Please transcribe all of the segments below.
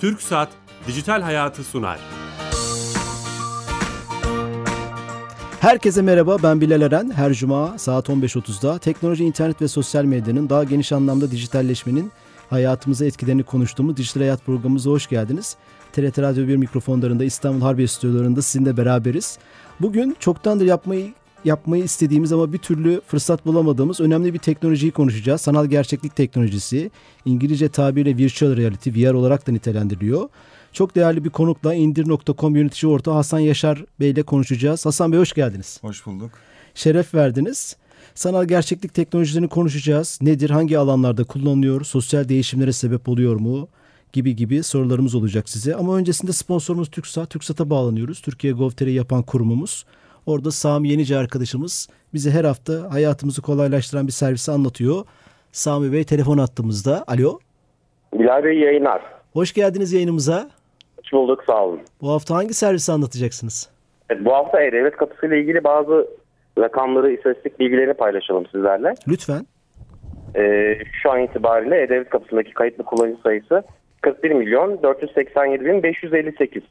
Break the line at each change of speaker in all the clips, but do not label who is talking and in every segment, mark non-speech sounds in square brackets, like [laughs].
Türk Saat Dijital Hayatı sunar.
Herkese merhaba ben Bilal Eren. Her cuma saat 15.30'da teknoloji, internet ve sosyal medyanın daha geniş anlamda dijitalleşmenin hayatımıza etkilerini konuştuğumuz Dijital Hayat programımıza hoş geldiniz. TRT Radyo 1 mikrofonlarında İstanbul Harbiye stüdyolarında sizinle beraberiz. Bugün çoktandır yapmayı yapmayı istediğimiz ama bir türlü fırsat bulamadığımız önemli bir teknolojiyi konuşacağız. Sanal gerçeklik teknolojisi, İngilizce tabiriyle virtual reality, VR olarak da nitelendiriliyor. Çok değerli bir konukla indir.com yönetici ortağı Hasan Yaşar Bey ile konuşacağız. Hasan Bey hoş geldiniz.
Hoş bulduk.
Şeref verdiniz. Sanal gerçeklik teknolojilerini konuşacağız. Nedir, hangi alanlarda kullanılıyor, sosyal değişimlere sebep oluyor mu? gibi gibi sorularımız olacak size. Ama öncesinde sponsorumuz TÜKSAT. TÜKSAT'a bağlanıyoruz. Türkiye Gov.tr'yi yapan kurumumuz. Orada Sami Yenici arkadaşımız bize her hafta hayatımızı kolaylaştıran bir servisi anlatıyor. Sami Bey telefon attığımızda. Alo.
Bilal Bey yayınlar.
Hoş geldiniz yayınımıza.
Hoş bulduk sağ olun.
Bu hafta hangi servisi anlatacaksınız?
Evet, bu hafta E-Devlet Kapısı ile ilgili bazı rakamları, istatistik bilgilerini paylaşalım sizlerle.
Lütfen.
Ee, şu an itibariyle E-Devlet Kapısı'ndaki kayıtlı kullanıcı sayısı 41 milyon 487 bin 558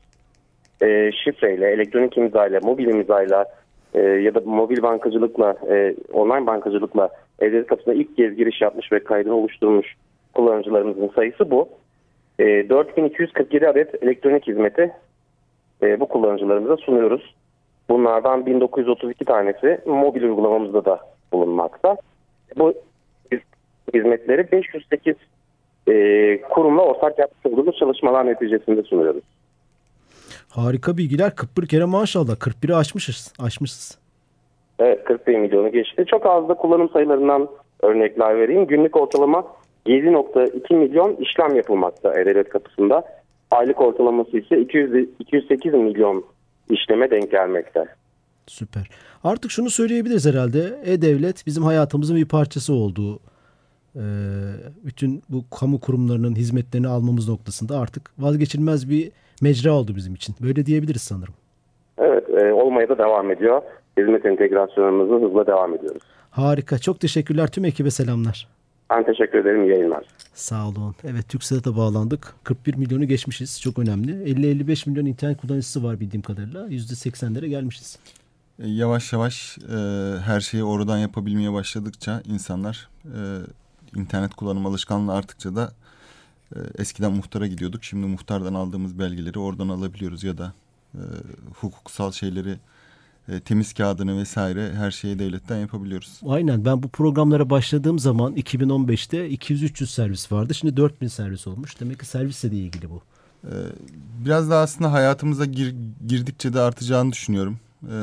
e, şifreyle, elektronik imzayla, mobil imzayla e, ya da mobil bankacılıkla, e, online bankacılıkla E-Devlet Kapısı'na ilk kez giriş yapmış ve kaydını oluşturmuş kullanıcılarımızın sayısı bu. E, 4247 adet elektronik hizmeti e, bu kullanıcılarımıza sunuyoruz. Bunlardan 1932 tanesi mobil uygulamamızda da bulunmakta. Bu hizmetleri 508 e, kurumla ortak yapmış olduğumuz çalışmalar neticesinde sunuyoruz.
Harika bilgiler. 41 kere maşallah. 41'i aşmışız. Aşmışız.
Evet 41 milyonu geçti. Çok az da kullanım sayılarından örnekler vereyim. Günlük ortalama 7.2 milyon işlem yapılmakta E-Devlet kapısında. Aylık ortalaması ise 200, 208 milyon işleme denk gelmekte.
Süper. Artık şunu söyleyebiliriz herhalde. E-Devlet bizim hayatımızın bir parçası olduğu e, bütün bu kamu kurumlarının hizmetlerini almamız noktasında artık vazgeçilmez bir mecra oldu bizim için. Böyle diyebiliriz sanırım.
Evet e, olmaya da devam ediyor. Hizmet entegrasyonumuzu hızla devam ediyoruz.
Harika. Çok teşekkürler. Tüm ekibe selamlar.
Ben teşekkür ederim. İyi yayınlar.
Sağ olun. Evet TürkSat'a bağlandık. 41 milyonu geçmişiz. Çok önemli. 50-55 milyon internet kullanıcısı var bildiğim kadarıyla. %80'lere gelmişiz.
E, yavaş yavaş e, her şeyi oradan yapabilmeye başladıkça insanlar e, internet kullanım alışkanlığı arttıkça da eskiden muhtara gidiyorduk. Şimdi muhtardan aldığımız belgeleri oradan alabiliyoruz ya da e, hukuksal şeyleri e, temiz kağıdını vesaire her şeyi devletten yapabiliyoruz.
Aynen ben bu programlara başladığım zaman 2015'te 200-300 servis vardı. Şimdi 4000 servis olmuş. Demek ki servisle de ilgili bu.
E, biraz da aslında hayatımıza gir, girdikçe de artacağını düşünüyorum. E,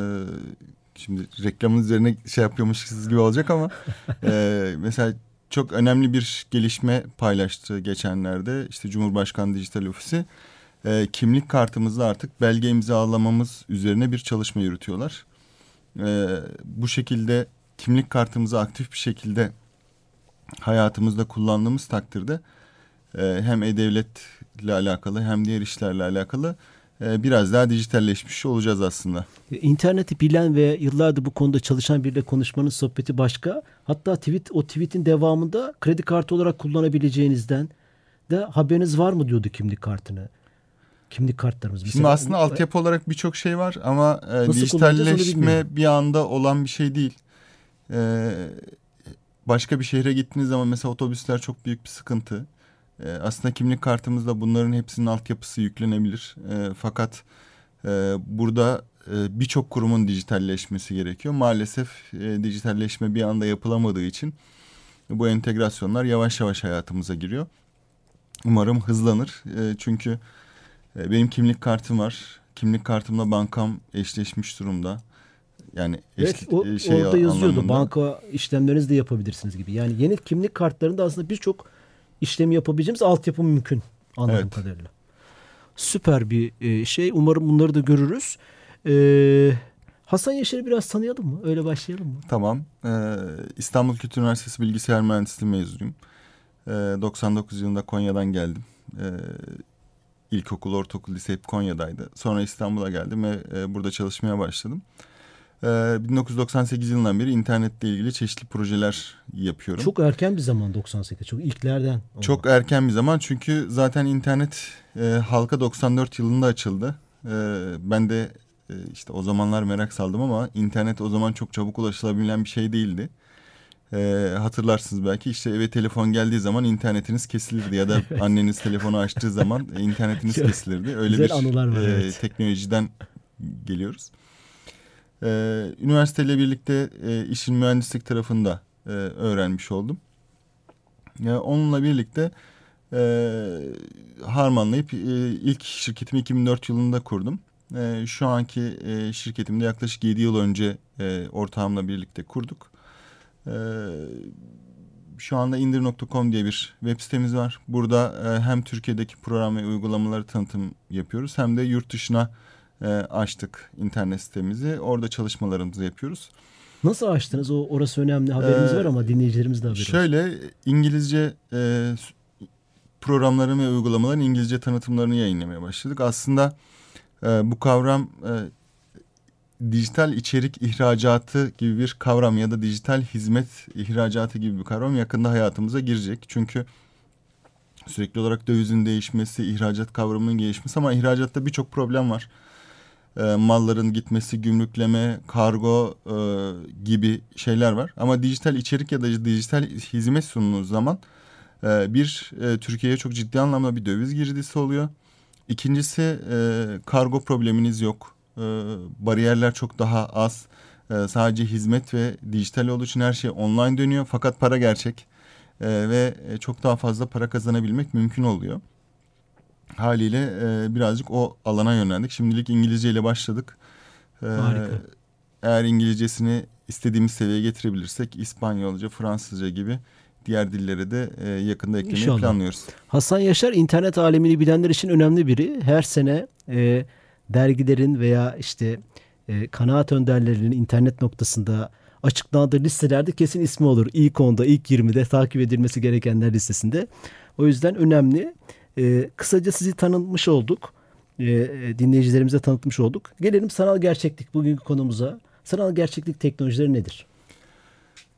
şimdi reklamın üzerine şey yapıyormuşuz gibi olacak ama [laughs] e, mesela çok önemli bir gelişme paylaştı geçenlerde. İşte Cumhurbaşkanı Dijital Ofisi e, kimlik kartımızda artık belge imzalamamız üzerine bir çalışma yürütüyorlar. E, bu şekilde kimlik kartımızı aktif bir şekilde hayatımızda kullandığımız takdirde e, hem e-devletle alakalı hem diğer işlerle alakalı biraz daha dijitalleşmiş olacağız aslında.
İnterneti bilen ve yıllardır bu konuda çalışan biriyle konuşmanın sohbeti başka. Hatta tweet o tweetin devamında kredi kartı olarak kullanabileceğinizden de haberiniz var mı diyordu kimlik kartını. Kimlik kartlarımız.
Mesela, Şimdi aslında altyapı olarak birçok şey var ama e, dijitalleşme bir anda olan bir şey değil. E, başka bir şehre gittiğiniz zaman mesela otobüsler çok büyük bir sıkıntı. E, aslında kimlik kartımızda bunların hepsinin altyapısı yüklenebilir. E, fakat e, burada e, birçok kurumun dijitalleşmesi gerekiyor. Maalesef e, dijitalleşme bir anda yapılamadığı için bu entegrasyonlar yavaş yavaş hayatımıza giriyor. Umarım hızlanır. E, çünkü e, benim kimlik kartım var. Kimlik kartımla bankam eşleşmiş durumda. Yani eş,
evet, o,
şey
orada yazıyordu. Anlamında. Banka işlemlerinizi de yapabilirsiniz gibi. Yani yeni kimlik kartlarında aslında birçok işlemi yapabileceğimiz altyapı mümkün anladığım evet. kadarıyla. Süper bir e, şey. Umarım bunları da görürüz. Ee, Hasan Yaşar'ı biraz tanıyalım mı? Öyle başlayalım mı?
Tamam. Ee, İstanbul Kültür Üniversitesi Bilgisayar Mühendisliği mezunuyum. Ee, 99 yılında Konya'dan geldim. Ee, ilkokul, ortaokul, lise hep Konya'daydı. Sonra İstanbul'a geldim ve e, burada çalışmaya başladım. 1998 yılından beri internetle ilgili çeşitli projeler yapıyorum.
Çok erken bir zaman 98. Çok ilklerden.
Oldu. Çok erken bir zaman çünkü zaten internet e, halka 94 yılında açıldı. E, ben de e, işte o zamanlar merak saldım ama internet o zaman çok çabuk ulaşılabilen bir şey değildi. E, hatırlarsınız belki işte eve telefon geldiği zaman internetiniz kesilirdi ya da [laughs] anneniz telefonu açtığı zaman [laughs] internetiniz kesilirdi. Öyle
Güzel
bir
anılar var,
e,
evet.
teknolojiden geliyoruz. Ee, üniversiteyle birlikte e, işin mühendislik tarafında e, öğrenmiş oldum. Yani onunla birlikte e, harmanlayıp e, ilk şirketimi 2004 yılında kurdum. E, şu anki e, şirketimde yaklaşık 7 yıl önce e, ortağımla birlikte kurduk. E, şu anda indir.com diye bir web sitemiz var. Burada e, hem Türkiye'deki program ve uygulamaları tanıtım yapıyoruz hem de yurt dışına e, açtık internet sitemizi. Orada çalışmalarımızı yapıyoruz.
Nasıl açtınız? O orası önemli. Haberimiz ee, var ama dinleyicilerimiz de haberi
Şöyle olsun. İngilizce e, programların ve uygulamaların İngilizce tanıtımlarını yayınlamaya başladık. Aslında e, bu kavram e, dijital içerik ihracatı gibi bir kavram ya da dijital hizmet ihracatı gibi bir kavram yakında hayatımıza girecek. Çünkü sürekli olarak dövizin değişmesi, ihracat kavramının gelişmesi ama ihracatta birçok problem var e, malların gitmesi, gümrükleme, kargo e, gibi şeyler var. Ama dijital içerik ya da dijital hizmet sunduğunuz zaman e, bir e, Türkiye'ye çok ciddi anlamda bir döviz girdisi oluyor. İkincisi e, kargo probleminiz yok. E, bariyerler çok daha az. E, sadece hizmet ve dijital olduğu için her şey online dönüyor. Fakat para gerçek e, ve çok daha fazla para kazanabilmek mümkün oluyor haliyle e, birazcık o alana yönlendik. Şimdilik İngilizce ile başladık.
E, Harika.
Eğer İngilizcesini istediğimiz seviyeye getirebilirsek İspanyolca, Fransızca gibi diğer dillere de e, yakında eklemeyi İnşallah. planlıyoruz.
Hasan Yaşar internet alemini bilenler için önemli biri. Her sene e, dergilerin veya işte e, kanaat önderlerinin internet noktasında açıklandığı listelerde kesin ismi olur. İlk onda, ilk 20'de takip edilmesi gerekenler listesinde. O yüzden önemli. E, kısaca sizi tanıtmış olduk. E, dinleyicilerimize tanıtmış olduk. Gelelim sanal gerçeklik bugünkü konumuza. Sanal gerçeklik teknolojileri nedir?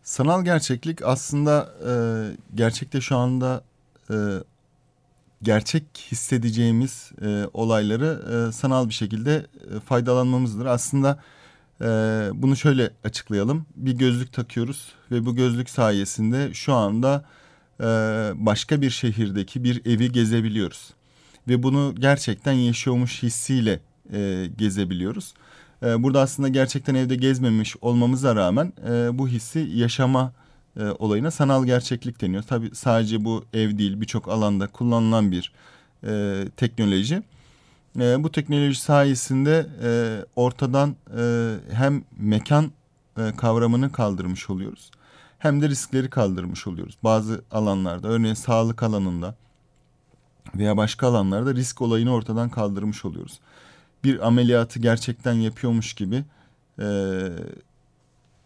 Sanal gerçeklik aslında e, gerçekte şu anda e, gerçek hissedeceğimiz e, olayları e, sanal bir şekilde e, faydalanmamızdır. Aslında e, bunu şöyle açıklayalım. Bir gözlük takıyoruz ve bu gözlük sayesinde şu anda e, başka bir şehirdeki bir evi gezebiliyoruz. Ve bunu gerçekten yaşıyormuş hissiyle e, gezebiliyoruz. E, burada aslında gerçekten evde gezmemiş olmamıza rağmen bu hissi yaşama olayına sanal gerçeklik deniyor. Tabii sadece bu ev değil birçok alanda kullanılan bir teknoloji. Bu teknoloji sayesinde ortadan hem mekan kavramını kaldırmış oluyoruz hem de riskleri kaldırmış oluyoruz. Bazı alanlarda örneğin sağlık alanında veya başka alanlarda risk olayını ortadan kaldırmış oluyoruz. Bir ameliyatı gerçekten yapıyormuş gibi e,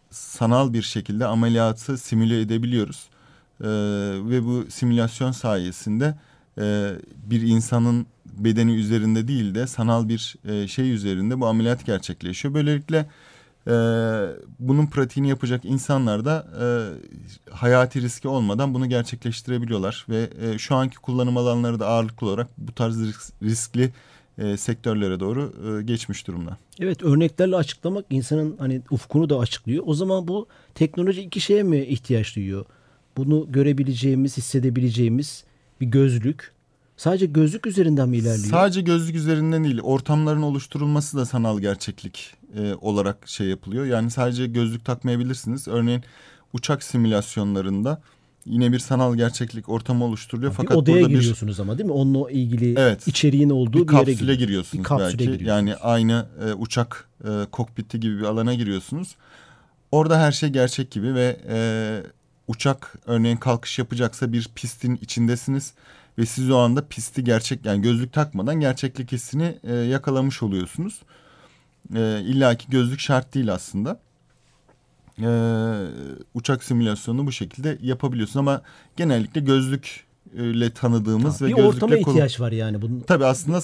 sanal bir şekilde ameliyatı simüle edebiliyoruz. E, ve bu simülasyon sayesinde e, bir insanın bedeni üzerinde değil de sanal bir e, şey üzerinde bu ameliyat gerçekleşiyor. Böylelikle e, bunun pratiğini yapacak insanlar da e, hayati riski olmadan bunu gerçekleştirebiliyorlar ve e, şu anki kullanım alanları da ağırlıklı olarak bu tarz risk, riskli e, sektörlere doğru e, geçmiş durumda.
Evet örneklerle açıklamak insanın hani ufkunu da açıklıyor. O zaman bu teknoloji iki şeye mi ihtiyaç duyuyor? Bunu görebileceğimiz, hissedebileceğimiz bir gözlük. Sadece gözlük üzerinden mi ilerliyor?
Sadece gözlük üzerinden değil. Ortamların oluşturulması da sanal gerçeklik e, olarak şey yapılıyor. Yani sadece gözlük takmayabilirsiniz. Örneğin uçak simülasyonlarında yine bir sanal gerçeklik ortamı oluşturuluyor.
Bir
Fakat
odaya
burada
giriyorsunuz
bir,
ama değil mi? Onunla ilgili evet, içeriğin olduğu bir, bir
yere
giriyorsunuz.
giriyorsunuz bir kapsüle belki. Giriyorsunuz. Yani aynı e, uçak e, kokpiti gibi bir alana giriyorsunuz. Orada her şey gerçek gibi ve e, uçak örneğin kalkış yapacaksa bir pistin içindesiniz ve siz o anda pisti gerçek yani gözlük takmadan gerçeklik hissini e, yakalamış oluyorsunuz. E, İlla ki gözlük şart değil aslında. E, uçak simülasyonunu bu şekilde yapabiliyorsun ama genellikle gözlükle tanıdığımız
ha,
ve
bir ortama ihtiyaç var yani bunun.
Tabii aslında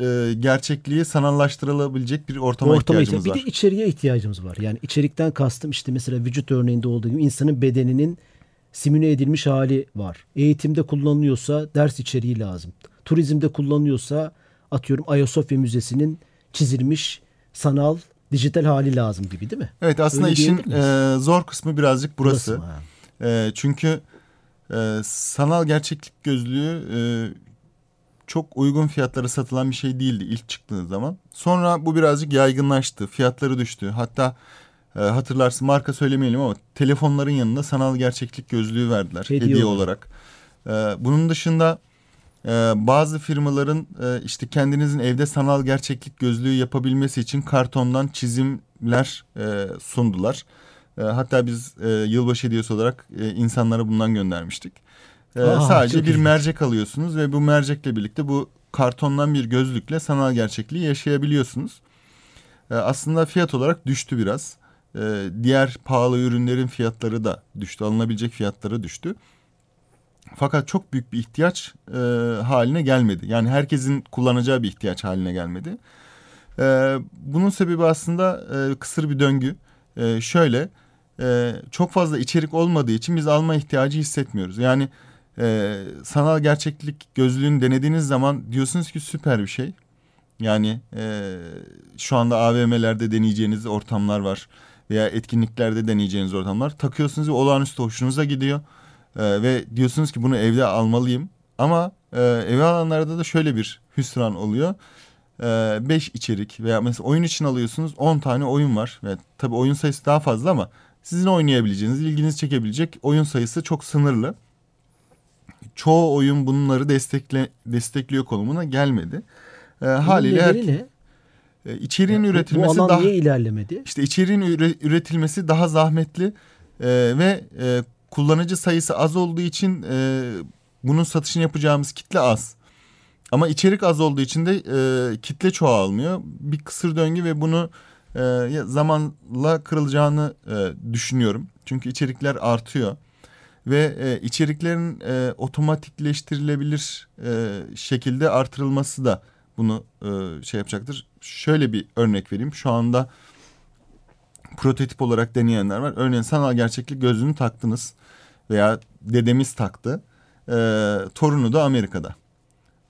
e, gerçekliği sanallaştırılabilecek bir ortama, ortama ihtiyacımız
var. Bir de içeriye ihtiyacımız var. Yani içerikten kastım işte mesela vücut örneğinde olduğu gibi insanın bedeninin simüle edilmiş hali var. Eğitimde kullanılıyorsa ders içeriği lazım. Turizmde kullanılıyorsa atıyorum Ayasofya Müzesi'nin çizilmiş sanal dijital hali lazım gibi değil mi?
Evet aslında Öyle işin e, zor kısmı birazcık burası. burası e, çünkü e, sanal gerçeklik gözlüğü e, çok uygun fiyatlara satılan bir şey değildi ilk çıktığı zaman. Sonra bu birazcık yaygınlaştı. Fiyatları düştü. Hatta e, hatırlarsın marka söylemeyelim ama telefonların yanında sanal gerçeklik gözlüğü verdiler hediye, hediye olarak. E, bunun dışında e, bazı firmaların e, işte kendinizin evde sanal gerçeklik gözlüğü yapabilmesi için kartondan çizimler e, sundular. E, hatta biz e, yılbaşı hediyesi olarak e, insanlara bundan göndermiştik. E, Aa, sadece bir mercek alıyorsunuz ve bu mercekle birlikte bu kartondan bir gözlükle sanal gerçekliği yaşayabiliyorsunuz. E, aslında fiyat olarak düştü biraz. E, diğer pahalı ürünlerin fiyatları da düştü. Alınabilecek fiyatları düştü. Fakat çok büyük bir ihtiyaç e, haline gelmedi. Yani herkesin kullanacağı bir ihtiyaç haline gelmedi. E, bunun sebebi aslında e, kısır bir döngü. E, şöyle e, çok fazla içerik olmadığı için biz alma ihtiyacı hissetmiyoruz. Yani e, sanal gerçeklik gözlüğünü denediğiniz zaman diyorsunuz ki süper bir şey. Yani e, şu anda AVM'lerde deneyeceğiniz ortamlar var veya etkinliklerde deneyeceğiniz ortamlar. Takıyorsunuz ve olağanüstü hoşunuza gidiyor. E, ve diyorsunuz ki bunu evde almalıyım. Ama e, eve alanlarda da şöyle bir hüsran oluyor. E, beş içerik veya mesela oyun için alıyorsunuz on tane oyun var. Ve tabii oyun sayısı daha fazla ama sizin oynayabileceğiniz, ilginizi çekebilecek oyun sayısı çok sınırlı. Çoğu oyun bunları destekle, destekliyor konumuna gelmedi.
E, haliyle her, ne?
E, içeriğin ya, üretilmesi
bu alan daha niye ilerlemedi?
İşte içeriğin üre, üretilmesi daha zahmetli e, ve e, kullanıcı sayısı az olduğu için e, bunun satışını yapacağımız kitle az. Ama içerik az olduğu için de e, kitle çoğalmıyor. Bir kısır döngü ve bunu e, zamanla kırılacağını e, düşünüyorum. Çünkü içerikler artıyor ve e, içeriklerin e, otomatikleştirilebilir e, şekilde artırılması da bunu e, şey yapacaktır. Şöyle bir örnek vereyim. Şu anda prototip olarak deneyenler var. Örneğin sanal gerçeklik gözlüğünü taktınız veya dedemiz taktı. E, torunu da Amerika'da.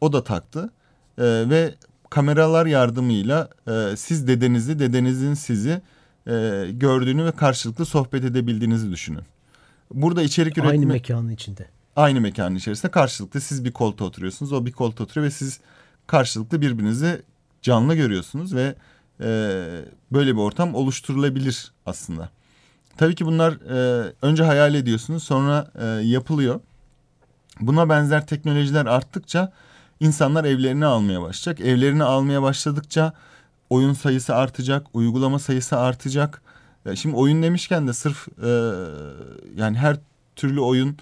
O da taktı e, ve kameralar yardımıyla e, siz dedenizi, dedenizin sizi e, gördüğünü ve karşılıklı sohbet edebildiğinizi düşünün. Burada içerik üretimi...
Aynı mekanın içinde.
Aynı mekanın içerisinde karşılıklı siz bir koltuğa oturuyorsunuz. O bir koltuğa oturuyor ve siz karşılıklı birbirinizi canlı görüyorsunuz ve e, böyle bir ortam oluşturulabilir aslında. Tabii ki bunlar e, önce hayal ediyorsunuz sonra e, yapılıyor. Buna benzer teknolojiler arttıkça insanlar evlerini almaya başlayacak. Evlerini almaya başladıkça oyun sayısı artacak, uygulama sayısı artacak. E, şimdi oyun demişken de sırf e, yani her türlü oyun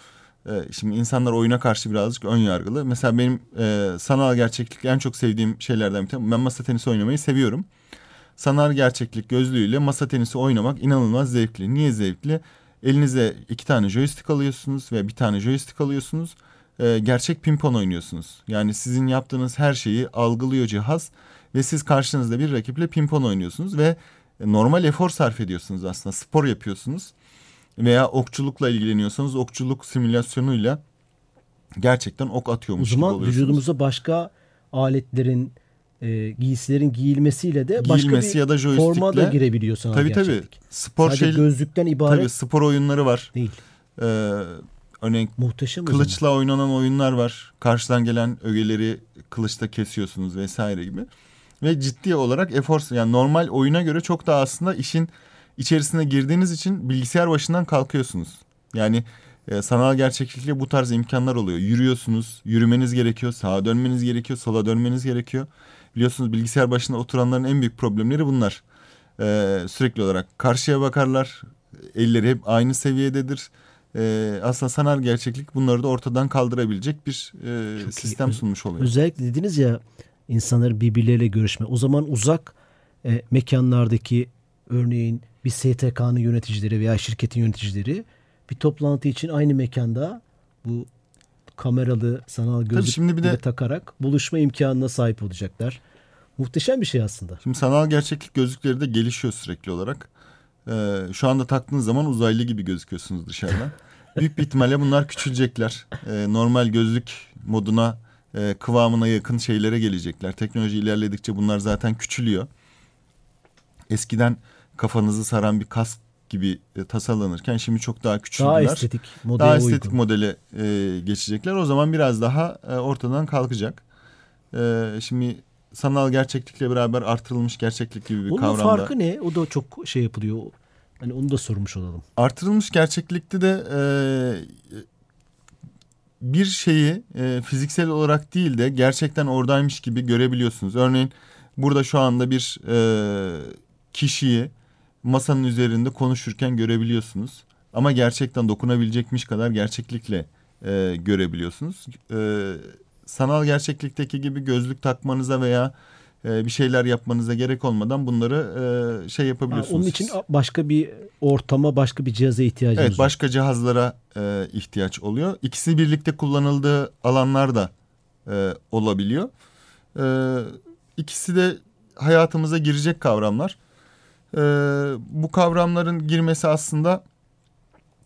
e, şimdi insanlar oyuna karşı birazcık ön yargılı. Mesela benim e, sanal gerçeklik en çok sevdiğim şeylerden bir tanesi. Ben masa tenisi oynamayı seviyorum. Sanal gerçeklik gözlüğüyle masa tenisi oynamak inanılmaz zevkli. Niye zevkli? Elinize iki tane joystick alıyorsunuz ve bir tane joystick alıyorsunuz e, gerçek pimpon oynuyorsunuz. Yani sizin yaptığınız her şeyi algılıyor cihaz ve siz karşınızda bir rakiple pimpon oynuyorsunuz ve normal efor sarf ediyorsunuz aslında. Spor yapıyorsunuz veya okçulukla ilgileniyorsanız okçuluk simülasyonuyla gerçekten ok atıyormuş gibi oluyorsunuz.
O zaman vücudumuza başka aletlerin e, giysilerin giyilmesiyle de başka bir ya da forma da girebiliyor sanal tabii, gerçeklik. Tabii
Spor
Sadece şey, gözlükten ibaret. Tabii
spor oyunları var.
Değil.
Ee, Örneğin Muhteşem kılıçla oynanan oyunlar var. Karşıdan gelen ögeleri kılıçta kesiyorsunuz vesaire gibi. Ve ciddi olarak efor yani normal oyuna göre çok daha aslında işin içerisine girdiğiniz için bilgisayar başından kalkıyorsunuz. Yani e, sanal gerçeklikle bu tarz imkanlar oluyor. Yürüyorsunuz, yürümeniz gerekiyor, sağa dönmeniz gerekiyor, sola dönmeniz gerekiyor. Biliyorsunuz bilgisayar başında oturanların en büyük problemleri bunlar. E, sürekli olarak karşıya bakarlar, elleri hep aynı seviyededir e, aslında sanal gerçeklik bunları da ortadan kaldırabilecek bir e, sistem iyi. sunmuş oluyor.
Özellikle dediniz ya insanların birbirleriyle görüşme. O zaman uzak e, mekanlardaki örneğin bir STK'nın yöneticileri veya şirketin yöneticileri bir toplantı için aynı mekanda bu kameralı sanal gözlük şimdi bir de takarak buluşma imkanına sahip olacaklar. Muhteşem bir şey aslında.
Şimdi sanal gerçeklik gözlükleri de gelişiyor sürekli olarak. Ee, şu anda taktığınız zaman uzaylı gibi gözüküyorsunuz dışarıdan. [laughs] Büyük bir ihtimalle bunlar küçülecekler. Ee, normal gözlük moduna, e, kıvamına yakın şeylere gelecekler. Teknoloji ilerledikçe bunlar zaten küçülüyor. Eskiden kafanızı saran bir kask gibi e, tasarlanırken şimdi çok daha küçüldüler.
Daha estetik
modele Daha estetik uygun. modele e, geçecekler. O zaman biraz daha e, ortadan kalkacak. E, şimdi sanal gerçeklikle beraber artırılmış gerçeklik gibi bir
Onun
kavramda.
Onun farkı ne? O da çok şey yapılıyor. Hani onu da sormuş olalım.
Artırılmış gerçeklikte de e, bir şeyi e, fiziksel olarak değil de gerçekten oradaymış gibi görebiliyorsunuz. Örneğin burada şu anda bir e, kişiyi masanın üzerinde konuşurken görebiliyorsunuz. Ama gerçekten dokunabilecekmiş kadar gerçeklikle e, görebiliyorsunuz. E, sanal gerçeklikteki gibi gözlük takmanıza veya e, bir şeyler yapmanıza gerek olmadan bunları e, şey yapabiliyorsunuz. Ha,
onun için başka bir ortama, başka bir cihaza ihtiyacınız
Evet, başka cihazlara e, ihtiyaç oluyor. İkisi birlikte kullanıldığı alanlar da e, olabiliyor. E, ikisi de hayatımıza girecek kavramlar. E, bu kavramların girmesi aslında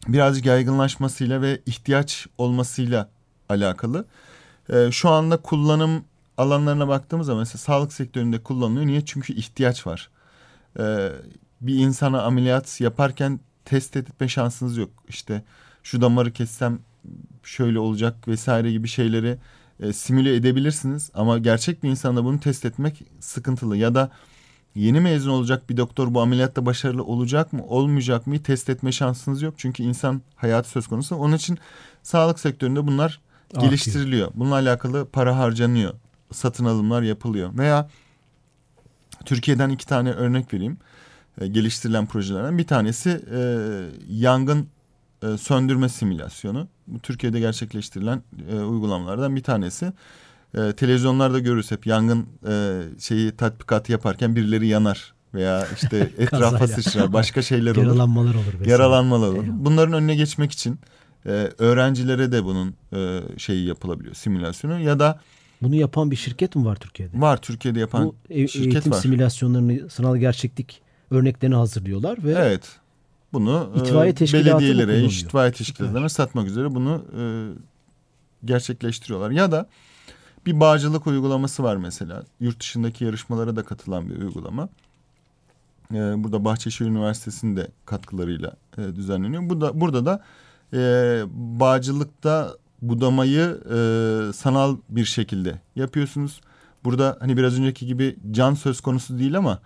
birazcık yaygınlaşmasıyla ve ihtiyaç olmasıyla alakalı. E, şu anda kullanım alanlarına baktığımız zaman mesela sağlık sektöründe kullanılıyor. Niye? Çünkü ihtiyaç var. Ee, bir insana ameliyat yaparken test etme şansınız yok. İşte şu damarı kessem şöyle olacak vesaire gibi şeyleri e, simüle edebilirsiniz. Ama gerçek bir insanda bunu test etmek sıkıntılı. Ya da yeni mezun olacak bir doktor bu ameliyatta başarılı olacak mı olmayacak mı test etme şansınız yok. Çünkü insan hayatı söz konusu. Onun için sağlık sektöründe bunlar geliştiriliyor. Bununla alakalı para harcanıyor satın alımlar yapılıyor. Veya Türkiye'den iki tane örnek vereyim. E, geliştirilen projelerden bir tanesi e, yangın e, söndürme simülasyonu. Bu Türkiye'de gerçekleştirilen e, uygulamalardan bir tanesi. E, televizyonlarda görürüz hep yangın e, şeyi tatbikatı yaparken birileri yanar veya işte [laughs] etrafa sıçrar başka şeyler olur.
Yaralanmalar olur. Mesela.
Yaralanmalar olur. Bunların önüne geçmek için e, öğrencilere de bunun e, şeyi yapılabiliyor simülasyonu ya da
bunu yapan bir şirket mi var Türkiye'de?
Var Türkiye'de yapan Bu e- şirket
eğitim
var.
simülasyonlarını, sanal gerçeklik örneklerini hazırlıyorlar ve
Evet. Bunu e, itfaiye belediyelere, itfaiye teşkilatlarına satmak üzere bunu e, gerçekleştiriyorlar. Ya da bir bağcılık uygulaması var mesela. Yurt dışındaki yarışmalara da katılan bir uygulama. E, burada Bahçeşehir Üniversitesi'nin de katkılarıyla e, düzenleniyor. Burada, burada da e, bağcılıkta budamayı e, sanal bir şekilde yapıyorsunuz. Burada hani biraz önceki gibi can söz konusu değil ama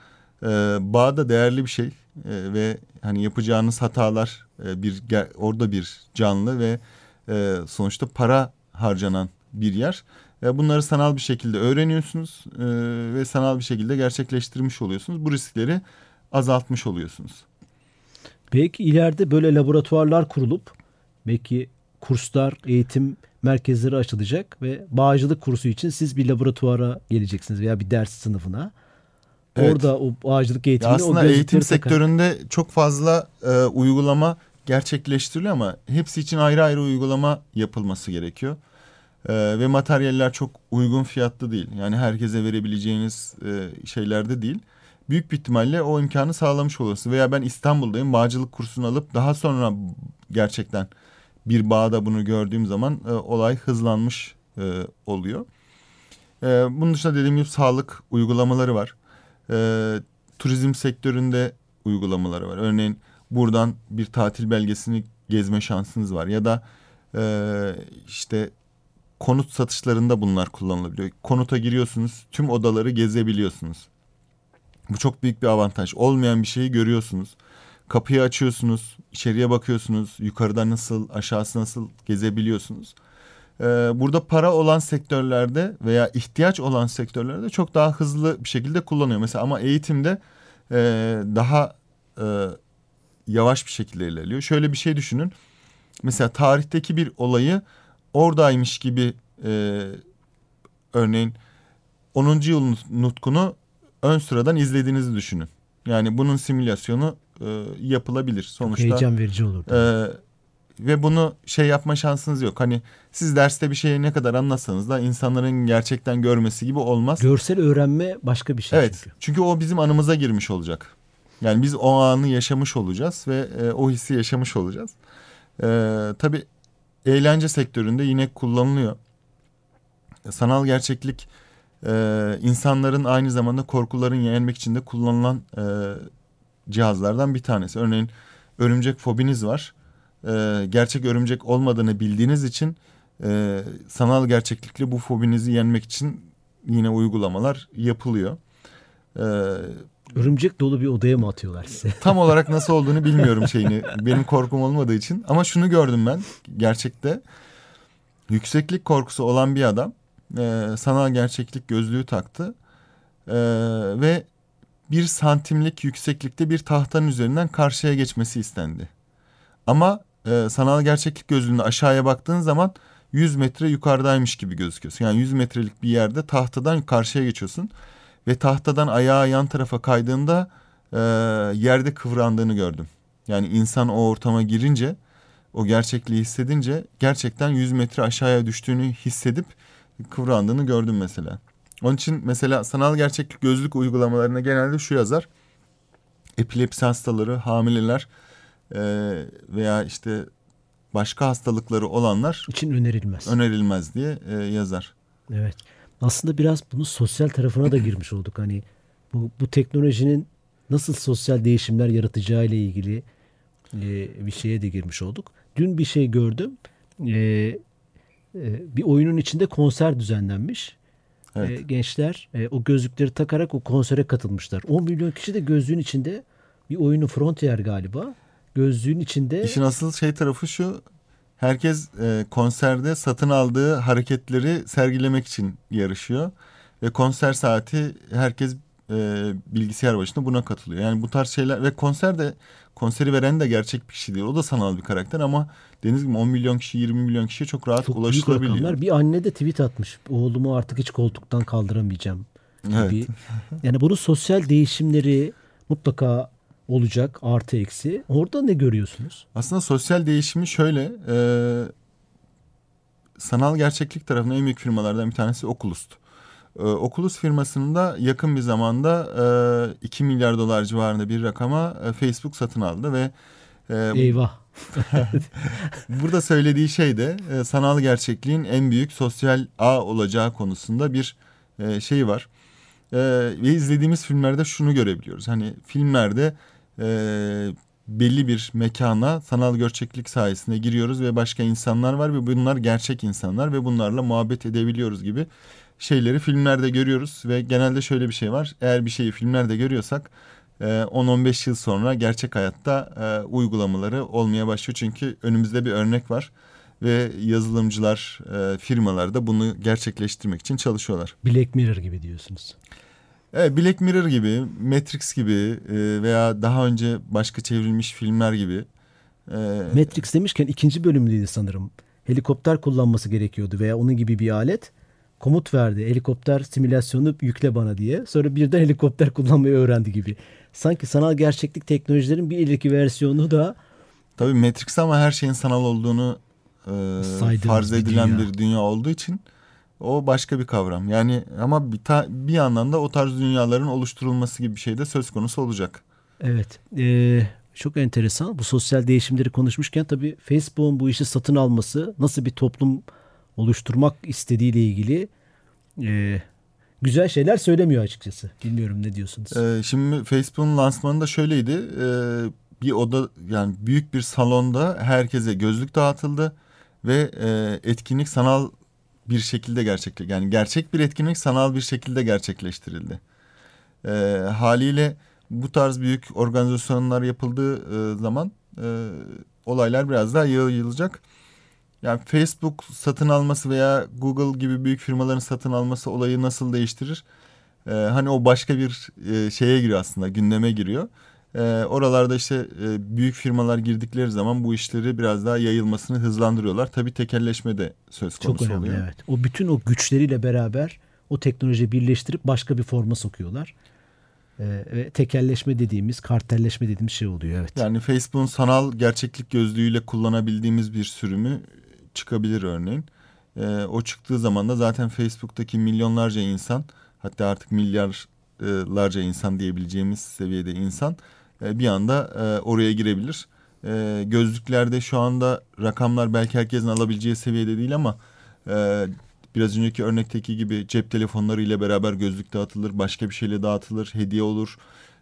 e, bağ da değerli bir şey e, ve hani yapacağınız hatalar e, bir orada bir canlı ve e, sonuçta para harcanan bir yer. E, bunları sanal bir şekilde öğreniyorsunuz e, ve sanal bir şekilde gerçekleştirmiş oluyorsunuz. Bu riskleri azaltmış oluyorsunuz.
Belki ileride böyle laboratuvarlar kurulup belki kurslar, eğitim merkezleri açılacak ve bağcılık kursu için siz bir laboratuvara geleceksiniz veya bir ders sınıfına. Evet. Orada o bağcılık eğitimini
aslında o eğitim sektöründe çok fazla e, uygulama gerçekleştiriliyor ama hepsi için ayrı ayrı uygulama yapılması gerekiyor. E, ve materyaller çok uygun fiyatlı değil. Yani herkese verebileceğiniz e, şeyler de değil. Büyük bir ihtimalle o imkanı sağlamış olursunuz. Veya ben İstanbul'dayım bağcılık kursunu alıp daha sonra gerçekten bir bağda bunu gördüğüm zaman e, olay hızlanmış e, oluyor. E, bunun dışında dediğim gibi sağlık uygulamaları var. E, turizm sektöründe uygulamaları var. Örneğin buradan bir tatil belgesini gezme şansınız var. Ya da e, işte konut satışlarında bunlar kullanılabiliyor. Konuta giriyorsunuz, tüm odaları gezebiliyorsunuz. Bu çok büyük bir avantaj. Olmayan bir şeyi görüyorsunuz. Kapıyı açıyorsunuz, içeriye bakıyorsunuz, yukarıda nasıl, aşağısı nasıl gezebiliyorsunuz. Ee, burada para olan sektörlerde veya ihtiyaç olan sektörlerde çok daha hızlı bir şekilde kullanıyor. Mesela ama eğitimde e, daha e, yavaş bir şekilde ilerliyor. Şöyle bir şey düşünün. Mesela tarihteki bir olayı oradaymış gibi e, örneğin 10. yıl nutkunu ön sıradan izlediğinizi düşünün. Yani bunun simülasyonu e, yapılabilir. Sonuçta
Çok heyecan verici olur.
E, ve bunu şey yapma şansınız yok. Hani siz derste bir şeyi ne kadar anlatsanız da insanların gerçekten görmesi gibi olmaz.
Görsel öğrenme başka bir şey
evet, çünkü. Çünkü o bizim anımıza girmiş olacak. Yani biz o anı yaşamış olacağız ve e, o hissi yaşamış olacağız. E, tabii eğlence sektöründe yine kullanılıyor. Sanal gerçeklik e, insanların aynı zamanda korkuların yenmek için de kullanılan e, cihazlardan bir tanesi. Örneğin örümcek fobiniz var. E, gerçek örümcek olmadığını bildiğiniz için e, sanal gerçeklikle bu fobinizi yenmek için yine uygulamalar yapılıyor.
E, Örümcek dolu bir odaya mı atıyorlar size? [laughs]
Tam olarak nasıl olduğunu bilmiyorum şeyini. Benim korkum olmadığı için. Ama şunu gördüm ben gerçekte. Yükseklik korkusu olan bir adam e, sanal gerçeklik gözlüğü taktı. E, ve bir santimlik yükseklikte bir tahtanın üzerinden karşıya geçmesi istendi. Ama e, sanal gerçeklik gözlüğünde aşağıya baktığın zaman 100 metre yukarıdaymış gibi gözüküyorsun. Yani 100 metrelik bir yerde tahtadan karşıya geçiyorsun. Ve tahtadan ayağa yan tarafa kaydığında e, yerde kıvrandığını gördüm. Yani insan o ortama girince o gerçekliği hissedince gerçekten 100 metre aşağıya düştüğünü hissedip kıvrandığını gördüm mesela. Onun için mesela sanal gerçeklik gözlük uygulamalarına genelde şu yazar. Epilepsi hastaları, hamileler e, veya işte başka hastalıkları olanlar
için önerilmez.
Önerilmez diye e, yazar.
Evet. Aslında biraz bunu sosyal tarafına da girmiş olduk. Hani bu, bu teknolojinin nasıl sosyal değişimler yaratacağı ile ilgili e, bir şeye de girmiş olduk. Dün bir şey gördüm. E, e, bir oyunun içinde konser düzenlenmiş. Evet. E, gençler e, o gözlükleri takarak o konsere katılmışlar. 10 milyon kişi de gözlüğün içinde bir oyunu Frontier galiba. Gözlüğün içinde.
İşin asıl şey tarafı şu. Herkes e, konserde satın aldığı hareketleri sergilemek için yarışıyor. Ve konser saati herkes e, bilgisayar başında buna katılıyor. Yani bu tarz şeyler ve konser de konseri veren de gerçek bir kişi değil. O da sanal bir karakter ama deniz gibi 10 milyon kişi 20 milyon kişiye çok rahat çok ulaşılabiliyor. Büyük
bir anne de tweet atmış. Oğlumu artık hiç koltuktan kaldıramayacağım gibi. Evet. yani bunun sosyal değişimleri mutlaka olacak artı eksi. Orada ne görüyorsunuz?
Aslında sosyal değişimi şöyle e, sanal gerçeklik tarafında en büyük firmalardan bir tanesi Oculus'tu. E, Oculus firmasının da yakın bir zamanda e, 2 milyar dolar civarında bir rakama e, Facebook satın aldı ve
e, Eyvah. [laughs]
burada söylediği şey de e, sanal gerçekliğin en büyük sosyal ağ olacağı konusunda bir e, şey var. E, ve izlediğimiz filmlerde şunu görebiliyoruz. Hani filmlerde e, belli bir mekana sanal gerçeklik sayesinde giriyoruz ve başka insanlar var ve bunlar gerçek insanlar ve bunlarla muhabbet edebiliyoruz gibi şeyleri filmlerde görüyoruz ve genelde şöyle bir şey var. Eğer bir şeyi filmlerde görüyorsak 10-15 e, yıl sonra gerçek hayatta e, uygulamaları olmaya başlıyor. Çünkü önümüzde bir örnek var ve yazılımcılar, e, firmalar da bunu gerçekleştirmek için çalışıyorlar.
Black Mirror gibi diyorsunuz.
Evet, Black Mirror gibi, Matrix gibi veya daha önce başka çevrilmiş filmler gibi.
Matrix demişken ikinci bölümüydü sanırım. Helikopter kullanması gerekiyordu veya onun gibi bir alet komut verdi. Helikopter simülasyonu yükle bana diye. Sonra birden helikopter kullanmayı öğrendi gibi. Sanki sanal gerçeklik teknolojilerin bir ileriki versiyonu da
Tabii Matrix ama her şeyin sanal olduğunu e, farz edilen dünya. bir dünya olduğu için o başka bir kavram. Yani ama bir, ta, bir yandan da o tarz dünyaların oluşturulması gibi bir şey de söz konusu olacak.
Evet. Ee, çok enteresan. Bu sosyal değişimleri konuşmuşken tabii Facebook'un bu işi satın alması nasıl bir toplum oluşturmak istediğiyle ilgili e, güzel şeyler söylemiyor açıkçası. Bilmiyorum ne diyorsunuz?
Ee, şimdi Facebook'un lansmanı da şöyleydi. Ee, bir oda yani büyük bir salonda herkese gözlük dağıtıldı ve e, etkinlik sanal bir şekilde gerçekleşti. Yani gerçek bir etkinlik sanal bir şekilde gerçekleştirildi. E, haliyle bu tarz büyük organizasyonlar yapıldığı e, zaman e, olaylar biraz daha yayılacak. Yani Facebook satın alması veya Google gibi büyük firmaların satın alması olayı nasıl değiştirir? Ee, hani o başka bir e, şeye giriyor aslında gündeme giriyor. Ee, oralarda işte e, büyük firmalar girdikleri zaman bu işleri biraz daha yayılmasını hızlandırıyorlar. Tabii tekelleşme de söz konusu
Çok önemli,
oluyor.
Evet. O bütün o güçleriyle beraber o teknolojiyi birleştirip başka bir forma sokuyorlar. e, ve tekelleşme dediğimiz, kartelleşme dediğimiz şey oluyor. Evet.
Yani Facebook'un sanal gerçeklik gözlüğüyle kullanabildiğimiz bir sürümü çıkabilir örneğin. E, o çıktığı zaman da zaten Facebook'taki milyonlarca insan hatta artık milyarlarca insan diyebileceğimiz seviyede insan e, bir anda e, oraya girebilir. E, gözlüklerde şu anda rakamlar belki herkesin alabileceği seviyede değil ama biraz önceki örnekteki gibi cep telefonları ile beraber gözlük dağıtılır, başka bir şeyle dağıtılır, hediye olur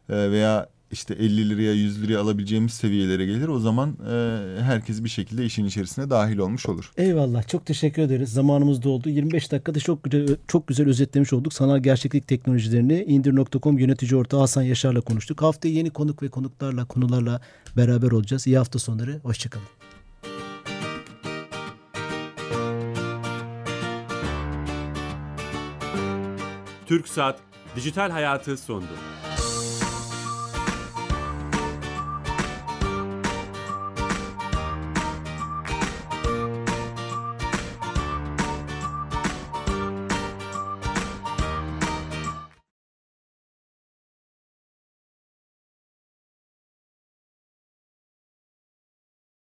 veya işte 50 liraya 100 liraya alabileceğimiz seviyelere gelir. O zaman e, herkes bir şekilde işin içerisine dahil olmuş olur.
Eyvallah. Çok teşekkür ederiz. Zamanımız doldu. 25 dakikada çok güzel, çok güzel özetlemiş olduk. Sanal gerçeklik teknolojilerini indir.com yönetici ortağı Hasan Yaşar'la konuştuk. Haftaya yeni konuk ve konuklarla, konularla beraber olacağız. İyi hafta sonları. Hoşçakalın.
Türk Saat Dijital Hayatı sondu.